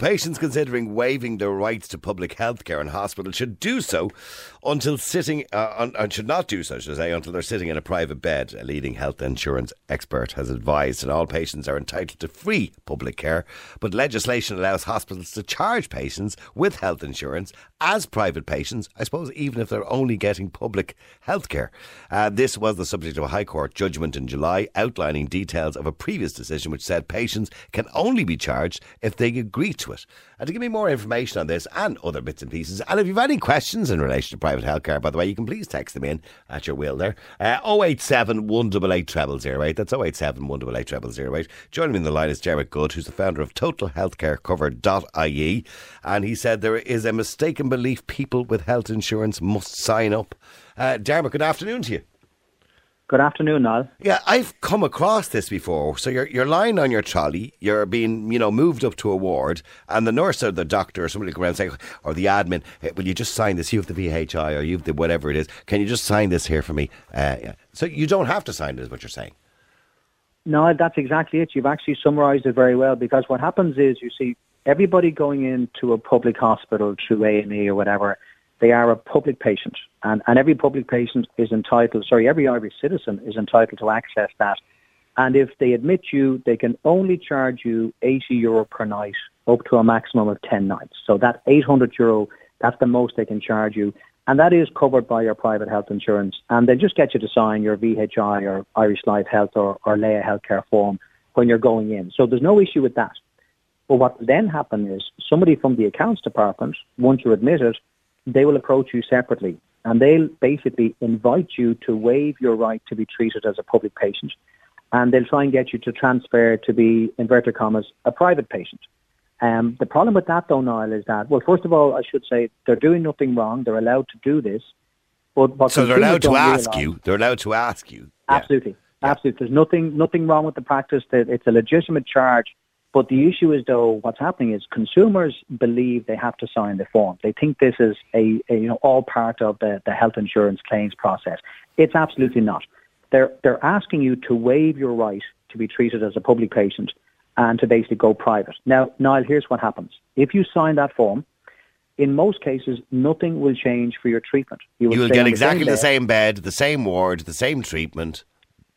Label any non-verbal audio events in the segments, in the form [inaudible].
Patients considering waiving their rights to public health care in hospital should do so until sitting, uh, un- and should not do so, should I say, until they're sitting in a private bed. A leading health insurance expert has advised that all patients are entitled to free public care, but legislation allows hospitals to charge patients with health insurance as private patients, I suppose, even if they're only getting public health care. Uh, this was the subject of a High Court judgment in July, outlining details of a previous decision which said patients can only be charged if they agree to it. And to give me more information on this and other bits and pieces, and if you've any questions in relation to private healthcare, by the way, you can please text them in at your will there. Uh, 087 188 0008. That's 087 188 0008. Joining me in the line is Derek Goode, who's the founder of TotalHealthCareCover.ie. And he said there is a mistaken belief people with health insurance must sign up. Uh, Dermot, good afternoon to you. Good afternoon, Niall. Yeah, I've come across this before. So you're you're lying on your trolley, you're being you know moved up to a ward, and the nurse or the doctor or somebody will around and say, or the admin, "Hey, will you just sign this? You have the VHI or you have the whatever it is. Can you just sign this here for me? Uh, yeah. So you don't have to sign it, is what you're saying. No, that's exactly it. You've actually summarised it very well because what happens is you see everybody going into a public hospital through A and E or whatever, they are a public patient, and and every public patient is entitled. Sorry, every Irish citizen is entitled to access that. And if they admit you, they can only charge you 80 euro per night, up to a maximum of 10 nights. So that 800 euro, that's the most they can charge you. And that is covered by your private health insurance. And they'll just get you to sign your VHI or Irish Life Health or, or Laya Healthcare form when you're going in. So there's no issue with that. But what then happen is somebody from the accounts department, once you're admitted, they will approach you separately and they'll basically invite you to waive your right to be treated as a public patient and they'll try and get you to transfer to be, inverted commas, a private patient. Um, the problem with that, though, Niall, is that, well, first of all, I should say they're doing nothing wrong. They're allowed to do this. But what So they're allowed to ask realise- you. They're allowed to ask you. Yeah. Absolutely. Absolutely. There's nothing nothing wrong with the practice. It's a legitimate charge. But the issue is, though, what's happening is consumers believe they have to sign the form. They think this is a, a you know all part of the, the health insurance claims process. It's absolutely not. They're they're asking you to waive your right to be treated as a public patient and to basically go private. Now, Niall, here's what happens. If you sign that form, in most cases, nothing will change for your treatment. You will stay get on the exactly the same bed, the same ward, the same treatment,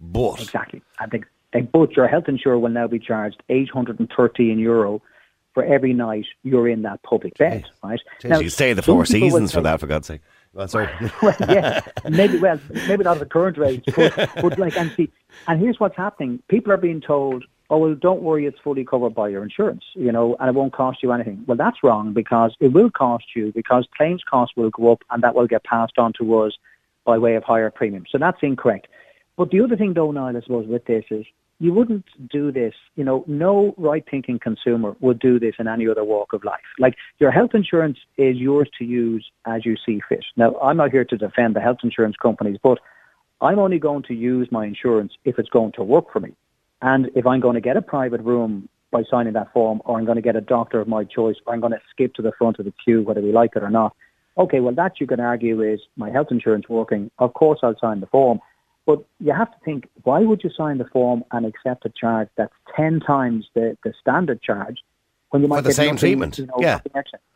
but Exactly. I think, both your health insurer will now be charged 813 euro for every night you're in that public bed, right? Jeez, you stay the Four Seasons for that, for God's sake. Well, sorry. [laughs] well, yeah, maybe well, maybe not at the current rate, but, [laughs] but like, and see, and here's what's happening: people are being told, "Oh, well, don't worry, it's fully covered by your insurance, you know, and it won't cost you anything." Well, that's wrong because it will cost you because claims costs will go up, and that will get passed on to us by way of higher premiums. So that's incorrect. But the other thing, though, Niall, I suppose, with this is you wouldn't do this. You know, no right-thinking consumer would do this in any other walk of life. Like your health insurance is yours to use as you see fit. Now, I'm not here to defend the health insurance companies, but I'm only going to use my insurance if it's going to work for me. And if I'm going to get a private room by signing that form, or I'm going to get a doctor of my choice, or I'm going to skip to the front of the queue, whether we like it or not. Okay, well, that you can argue is my health insurance working. Of course, I'll sign the form. But you have to think, why would you sign the form and accept a charge that's 10 times the, the standard charge when you might For the get same treatment, You know, yeah.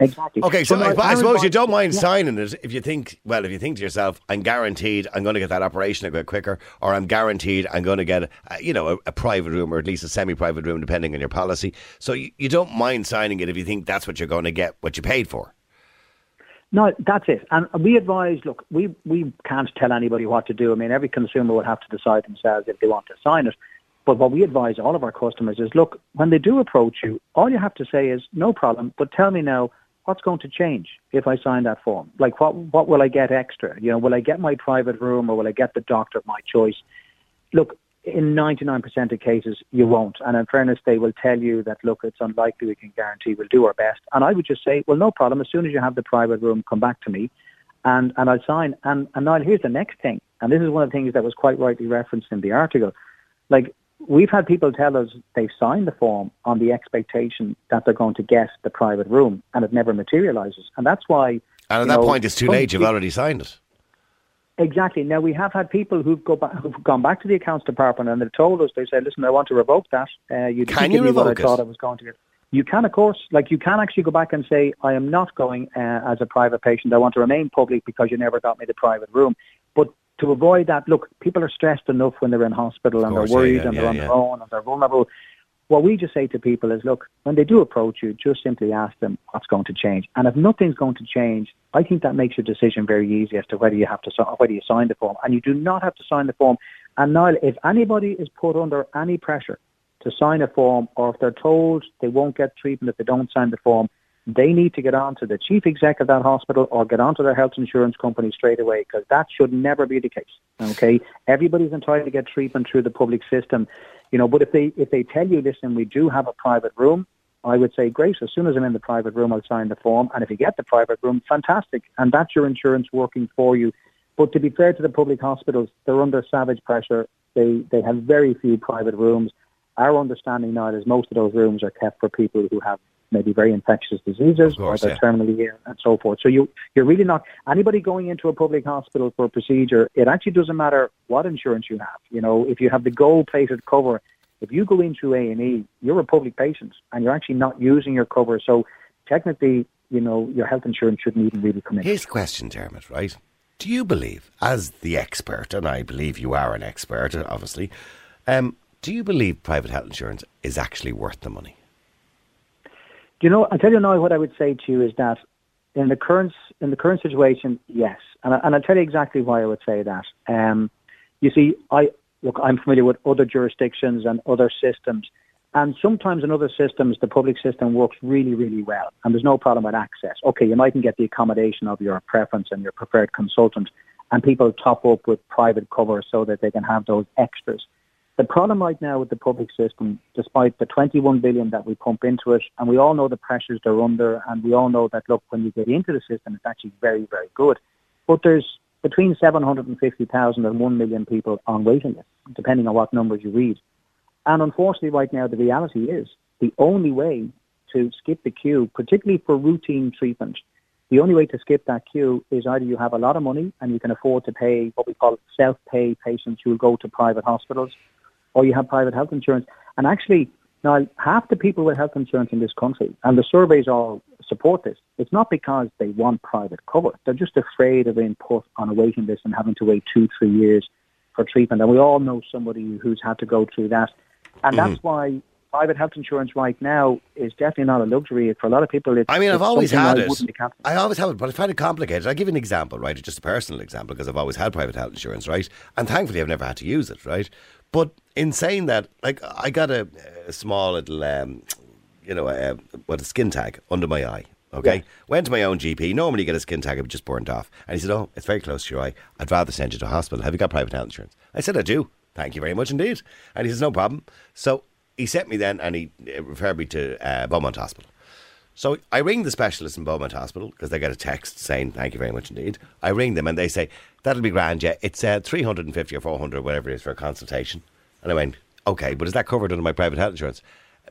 Exactly. Okay, so now I, I suppose you don't mind yeah. signing it if you think, well, if you think to yourself, I'm guaranteed I'm going to get that operation a bit quicker, or I'm guaranteed I'm going to get, a, you know, a, a private room or at least a semi-private room, depending on your policy. So you, you don't mind signing it if you think that's what you're going to get, what you paid for. No, that's it. And we advise, look, we, we can't tell anybody what to do. I mean, every consumer will have to decide themselves if they want to sign it. But what we advise all of our customers is, look, when they do approach you, all you have to say is, no problem, but tell me now, what's going to change if I sign that form? Like, what, what will I get extra? You know, will I get my private room or will I get the doctor of my choice? Look, in 99% of cases, you won't. And in fairness, they will tell you that, look, it's unlikely we can guarantee we'll do our best. And I would just say, well, no problem. As soon as you have the private room, come back to me and, and I'll sign. And, and now here's the next thing. And this is one of the things that was quite rightly referenced in the article. Like, we've had people tell us they've signed the form on the expectation that they're going to get the private room, and it never materialises. And that's why. And at that know, point, it's too late. You've already signed it. Exactly. Now we have had people who've, go back, who've gone back to the accounts department and they've told us they said, "Listen, I want to revoke that. Uh, you Can you give me what revoke I it? thought I was going to get." You can, of course. Like you can actually go back and say, "I am not going uh, as a private patient. I want to remain public because you never got me the private room." But to avoid that, look, people are stressed enough when they're in hospital and course, they're yeah, worried yeah, and they're yeah, on yeah. their own and they're vulnerable. What we just say to people is, look, when they do approach you, just simply ask them what's going to change. And if nothing's going to change, I think that makes your decision very easy as to whether you have to whether you sign the form. And you do not have to sign the form. And Niall, if anybody is put under any pressure to sign a form, or if they're told they won't get treatment if they don't sign the form, they need to get on to the chief exec of that hospital or get on to their health insurance company straight away because that should never be the case. Okay, everybody's entitled to get treatment through the public system, you know. But if they if they tell you, listen, we do have a private room, I would say, great. As soon as I'm in the private room, I'll sign the form, and if you get the private room, fantastic, and that's your insurance working for you. But to be fair to the public hospitals, they're under savage pressure. They they have very few private rooms. Our understanding now is most of those rooms are kept for people who have maybe very infectious diseases course, or they're yeah. terminally ill and so forth. So you you're really not anybody going into a public hospital for a procedure. It actually doesn't matter what insurance you have. You know, if you have the gold plated cover, if you go into A and E, you're a public patient and you're actually not using your cover. So technically, you know, your health insurance shouldn't even really come in. Here's the question, Dermot, right? Do you believe, as the expert, and I believe you are an expert, obviously, um, do you believe private health insurance is actually worth the money? You know? I'll tell you now what I would say to you is that in the current in the current situation, yes, and I, and I'll tell you exactly why I would say that. Um, you see, I look, I'm familiar with other jurisdictions and other systems, and sometimes in other systems, the public system works really, really well, and there's no problem with access. Okay, you mightn't get the accommodation of your preference and your preferred consultant, and people top up with private cover so that they can have those extras. The problem right now with the public system, despite the 21 billion that we pump into it, and we all know the pressures they're under, and we all know that, look, when you get into the system, it's actually very, very good. But there's between 750,000 and 1 million people on waiting lists, depending on what numbers you read. And unfortunately, right now, the reality is the only way to skip the queue, particularly for routine treatment, the only way to skip that queue is either you have a lot of money and you can afford to pay what we call self-pay patients who will go to private hospitals, or you have private health insurance. And actually, now half the people with health insurance in this country, and the surveys all support this, it's not because they want private cover. They're just afraid of being put on a waiting list and having to wait two, three years for treatment. And we all know somebody who's had to go through that. And that's mm-hmm. why private health insurance right now is definitely not a luxury. For a lot of people, it's I mean, I've always had I it. wouldn't be comfortable. I always have it, but I find it complicated. I'll give you an example, right? It's Just a personal example, because I've always had private health insurance, right? And thankfully, I've never had to use it, right? But in saying that, like, I got a, a small little, um, you know, a, what a skin tag under my eye. Okay, Yeah. went to my own GP. Normally, you get a skin tag; it was just burnt off. And he said, "Oh, it's very close to your eye. I'd rather send you to hospital. Have you got private health insurance?" I said, "I do. Thank you very much indeed." And he says, "No problem." So he sent me then, and he uh, referred me to uh, Beaumont Hospital. So I ring the specialist in Beaumont Hospital because they get a text saying thank you very much indeed. I ring them and they say that'll be grand. Yeah, it's uh, three hundred and fifty or four hundred, whatever it is, for a consultation. And I went, okay, but is that covered under my private health insurance?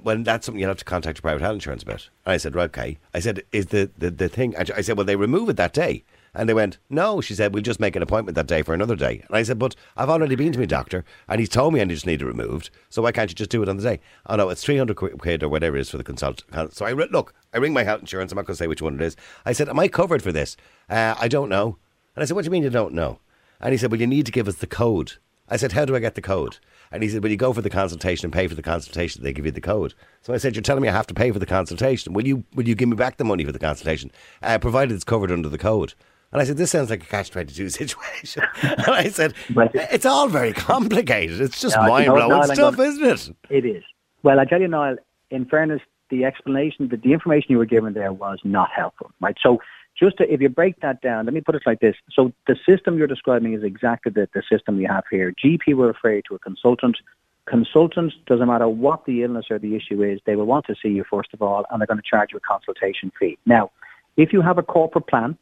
Well, that's something you'll have to contact your private health insurance about. And I said, right, okay. I said, is the, the, the thing? I said, well, they remove it that day. And they went, no. She said, we'll just make an appointment that day for another day. And I said, but I've already been to my doctor and he's told me I just need it removed. So why can't you just do it on the day? Oh, no, it's 300 qu- quid or whatever it is for the consult. So I re- look, I ring my health insurance. I'm not going to say which one it is. I said, am I covered for this? Uh, I don't know. And I said, what do you mean you don't know? And he said, well, you need to give us the code. I said, how do I get the code? And he said, well, you go for the consultation and pay for the consultation. They give you the code. So I said, you're telling me I have to pay for the consultation. Will you, will you give me back the money for the consultation, uh, provided it's covered under the code? And I said, this sounds like a catch-22 [laughs] situation. and I said, it's all very complicated. It's just you know, mind-blowing Niall, I'm stuff, gonna- isn't it? It is. Well, I tell you, Niall, in fairness, the explanation, that the information you were given there was not helpful, right? So just to, if you break that down, let me put it like this. So the system you're describing is exactly the, the system we have here. GP will refer you to a consultant. Consultant, doesn't matter what the illness or the issue is, they will want to see you first of all, and they're going to charge you a consultation fee. Now, if you have a corporate plan,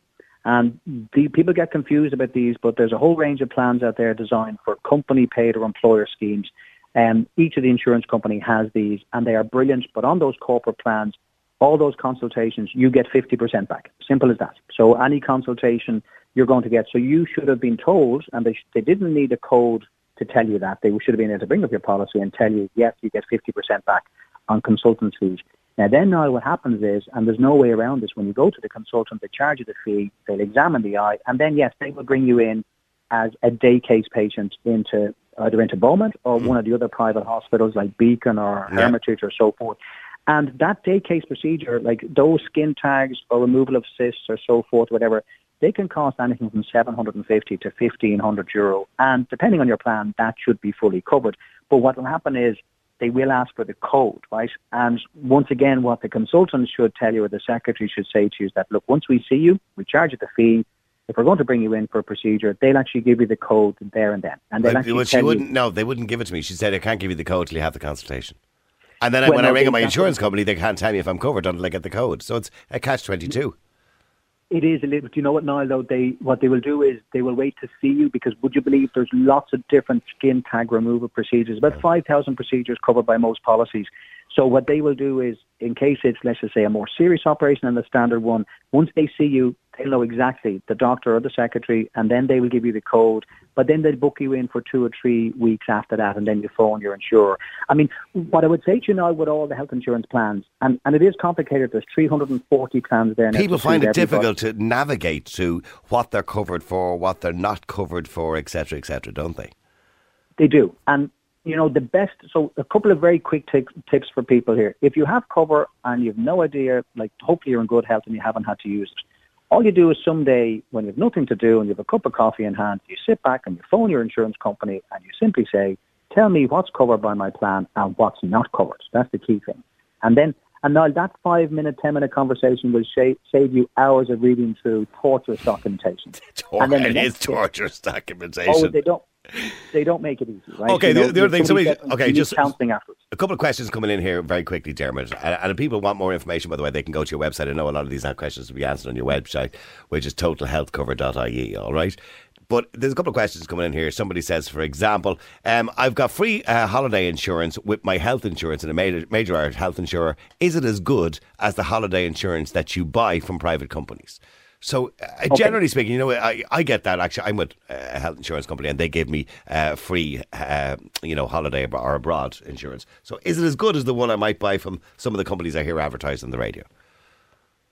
and the people get confused about these, but there's a whole range of plans out there designed for company paid or employer schemes. Um, each of the insurance company has these, and they are brilliant. But on those corporate plans, all those consultations, you get 50% back. Simple as that. So any consultation you're going to get. So you should have been told, and they, sh- they didn't need a code to tell you that. They should have been able to bring up your policy and tell you, yes, you get 50% back on consultant. Now then now what happens is, and there's no way around this, when you go to the consultant, they charge you the fee, they'll examine the eye, and then yes, they will bring you in as a day case patient into either into Beaumont or mm. one of the other private hospitals like Beacon or Yeah. Hermitage or so forth. And that day case procedure, like those skin tags or removal of cysts or so forth, whatever, they can cost anything from 750 to 1500 euro. And depending on your plan, that should be fully covered. But what will happen is they will ask for the code, right? And once again, what the consultant should tell you or the secretary should say to you is that, look, once we see you, we charge you the fee. If we're going to bring you in for a procedure, they'll actually give you the code there and then. And they'll Well, actually well, she tell you, wouldn't. No, they wouldn't give it to me. She said, "I can't give you the code till you have the consultation." And then I Well, when I no, ring they- up my insurance company, they can't tell me if I'm covered until I get the code. So it's a catch twenty two. It is a little. Do you know what, Niall? Though they, what they will do is they will wait to see you because would you believe there's lots of different skin tag removal procedures, about five thousand procedures covered by most policies. So what they will do is, in case it's let's just say a more serious operation than the standard one, once they see you, they'll know exactly the doctor or the secretary, and then they will give you the code. But then they'll book you in for two or three weeks after that, and then you phone your insurer. I mean, what I would say to you now with all the health insurance plans, and, and it is complicated. There's 340 plans there. People find it difficult to navigate to what they're covered for, what they're not covered for, etc., etc., don't they? They do. And, you know, the best, so a couple of very quick t- tips for people here. If you have cover and you have no idea, like hopefully you're in good health and you haven't had to use it, all you do is someday when you have nothing to do and you have a cup of coffee in hand, you sit back and you phone your insurance company and you simply say, tell me what's covered by my plan and what's not covered. That's the key thing. And then, and now that five minute, ten minute conversation will sha- save you hours of reading through torturous documentation. [laughs] And then the it next is torturous documentation. Oh, they don't. They don't make it easy, right? Okay, You the- know, the other thing, somebody somebody- okay, just- afterwards. A couple of questions coming in here very quickly, Dermot. And, and if people want more information, by the way, they can go to your website. I know a lot of these questions will be answered on your website, which is totalhealthcover.ie, all right? But there's a couple of questions coming in here. Somebody says, for example, um, I've got free uh, holiday insurance with my health insurance and a major, major Irish health insurer. Is it as good as the holiday insurance that you buy from private companies? So, uh, generally speaking, you know, I, I get that. Actually, I'm with uh, a health insurance company, and they give me uh, free, uh, you know, holiday or abroad insurance. So, is it as good as the one I might buy from some of the companies I hear advertised on the radio?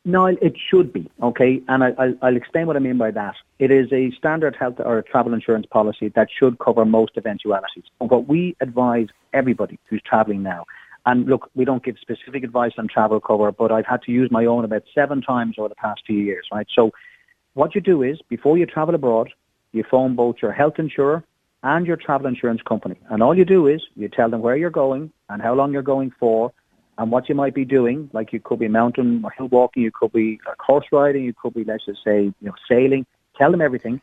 No, it should be okay, and I, I'll, I'll explain what I mean by that. It is a standard health or travel insurance policy that should cover most eventualities. But what we advise everybody who's travelling now, and look, we don't give specific advice on travel cover, but I've had to use my own about seven times over the past few years, right? So, what you do is before you travel abroad, you phone both your health insurer and your travel insurance company, and all you do is you tell them where you're going and how long you're going for, and what you might be doing. Like you could be mountain or hill walking, you could be like, horse riding, you could be, let's just say, you know, sailing. Tell them everything,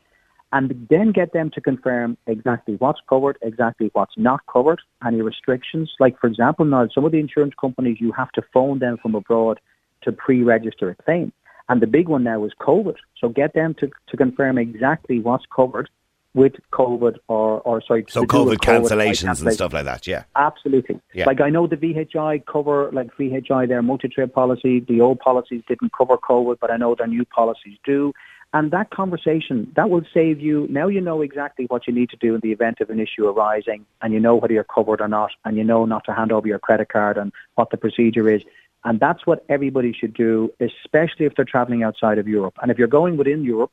and then get them to confirm exactly what's covered, exactly what's not covered, any restrictions. Like for example, now some of the insurance companies you have to phone them from abroad to pre-register a claim, and the big one now is COVID. So get them to to confirm exactly what's covered with COVID or or sorry, So, with COVID cancellations and stuff like that, yeah. Absolutely. Yeah. Like I know the VHI cover, like VHI, their multi-trip policy, the old policies didn't cover COVID, but I know their new policies do. And that conversation, that will save you. Now you know exactly what you need to do in the event of an issue arising, and you know whether you're covered or not, and you know not to hand over your credit card and what the procedure is. And that's what everybody should do, especially if they're traveling outside of Europe. And if you're going within Europe,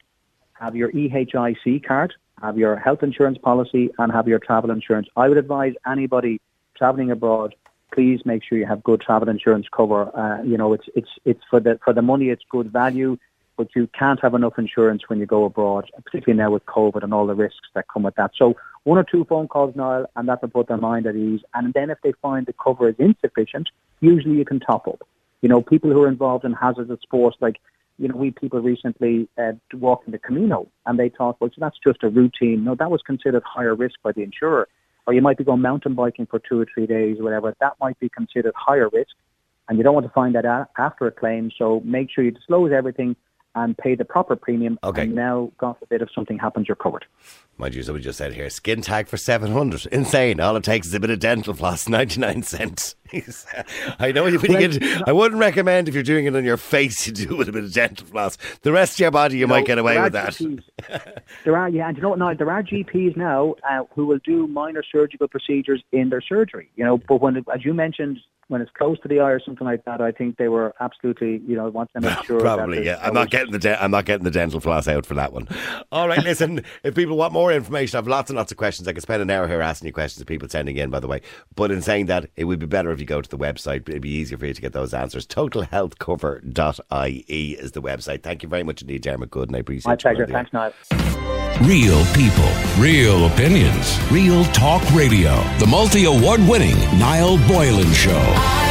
have your EHIC card, have your health insurance policy, and have your travel insurance. I would advise anybody traveling abroad, please make sure you have good travel insurance cover. Uh, you know, it's it's it's for the for the money, it's good value, but you can't have enough insurance when you go abroad, particularly now with COVID and all the risks that come with that. So one or two phone calls, Niall, and that will put their mind at ease. And then if they find the cover is insufficient, usually you can top up. You know, people who are involved in hazardous sports, like you know, we people recently uh, walked in the Camino, and they thought, well, so that's just a routine. No, that was considered higher risk by the insurer. Or you might be going mountain biking for two or three days, or whatever. That might be considered higher risk, and you don't want to find that out after a claim. So make sure you disclose everything, and pay the proper premium. Okay. And now, God forbid, if something happens, you're covered. Mind you, somebody just said here, skin tag for 700. Insane. All it takes is a bit of dental floss, 99 cents. [laughs] I know you when you get, I wouldn't recommend if you're doing it on your face, you do it with a bit of dental floss. The rest of your body, you might get away with that. [laughs] There are, yeah, and you know what? Now there are GPs now uh, who will do minor surgical procedures in their surgery. You know, but when, as you mentioned, when it's close to the eye or something like that, I think they were absolutely, you know, want to make [laughs] sure. Probably, yeah. I'm not getting the de- I'm not getting the dental floss out for that one. All right, listen. If people want more information, I have lots and lots of questions. I could spend an hour here asking you questions of people sending in. By the way, but in saying that, it would be better if you go to the website. It'd be easier for you to get those answers. TotalHealthCover.ie is the website. Thank you very much indeed, Dermot Goode, and I appreciate it. My pleasure. coming on the air. Thanks, Niall. Real people, real opinions, real talk radio. The multi award winning Niall Boylan Show. Ireland's classic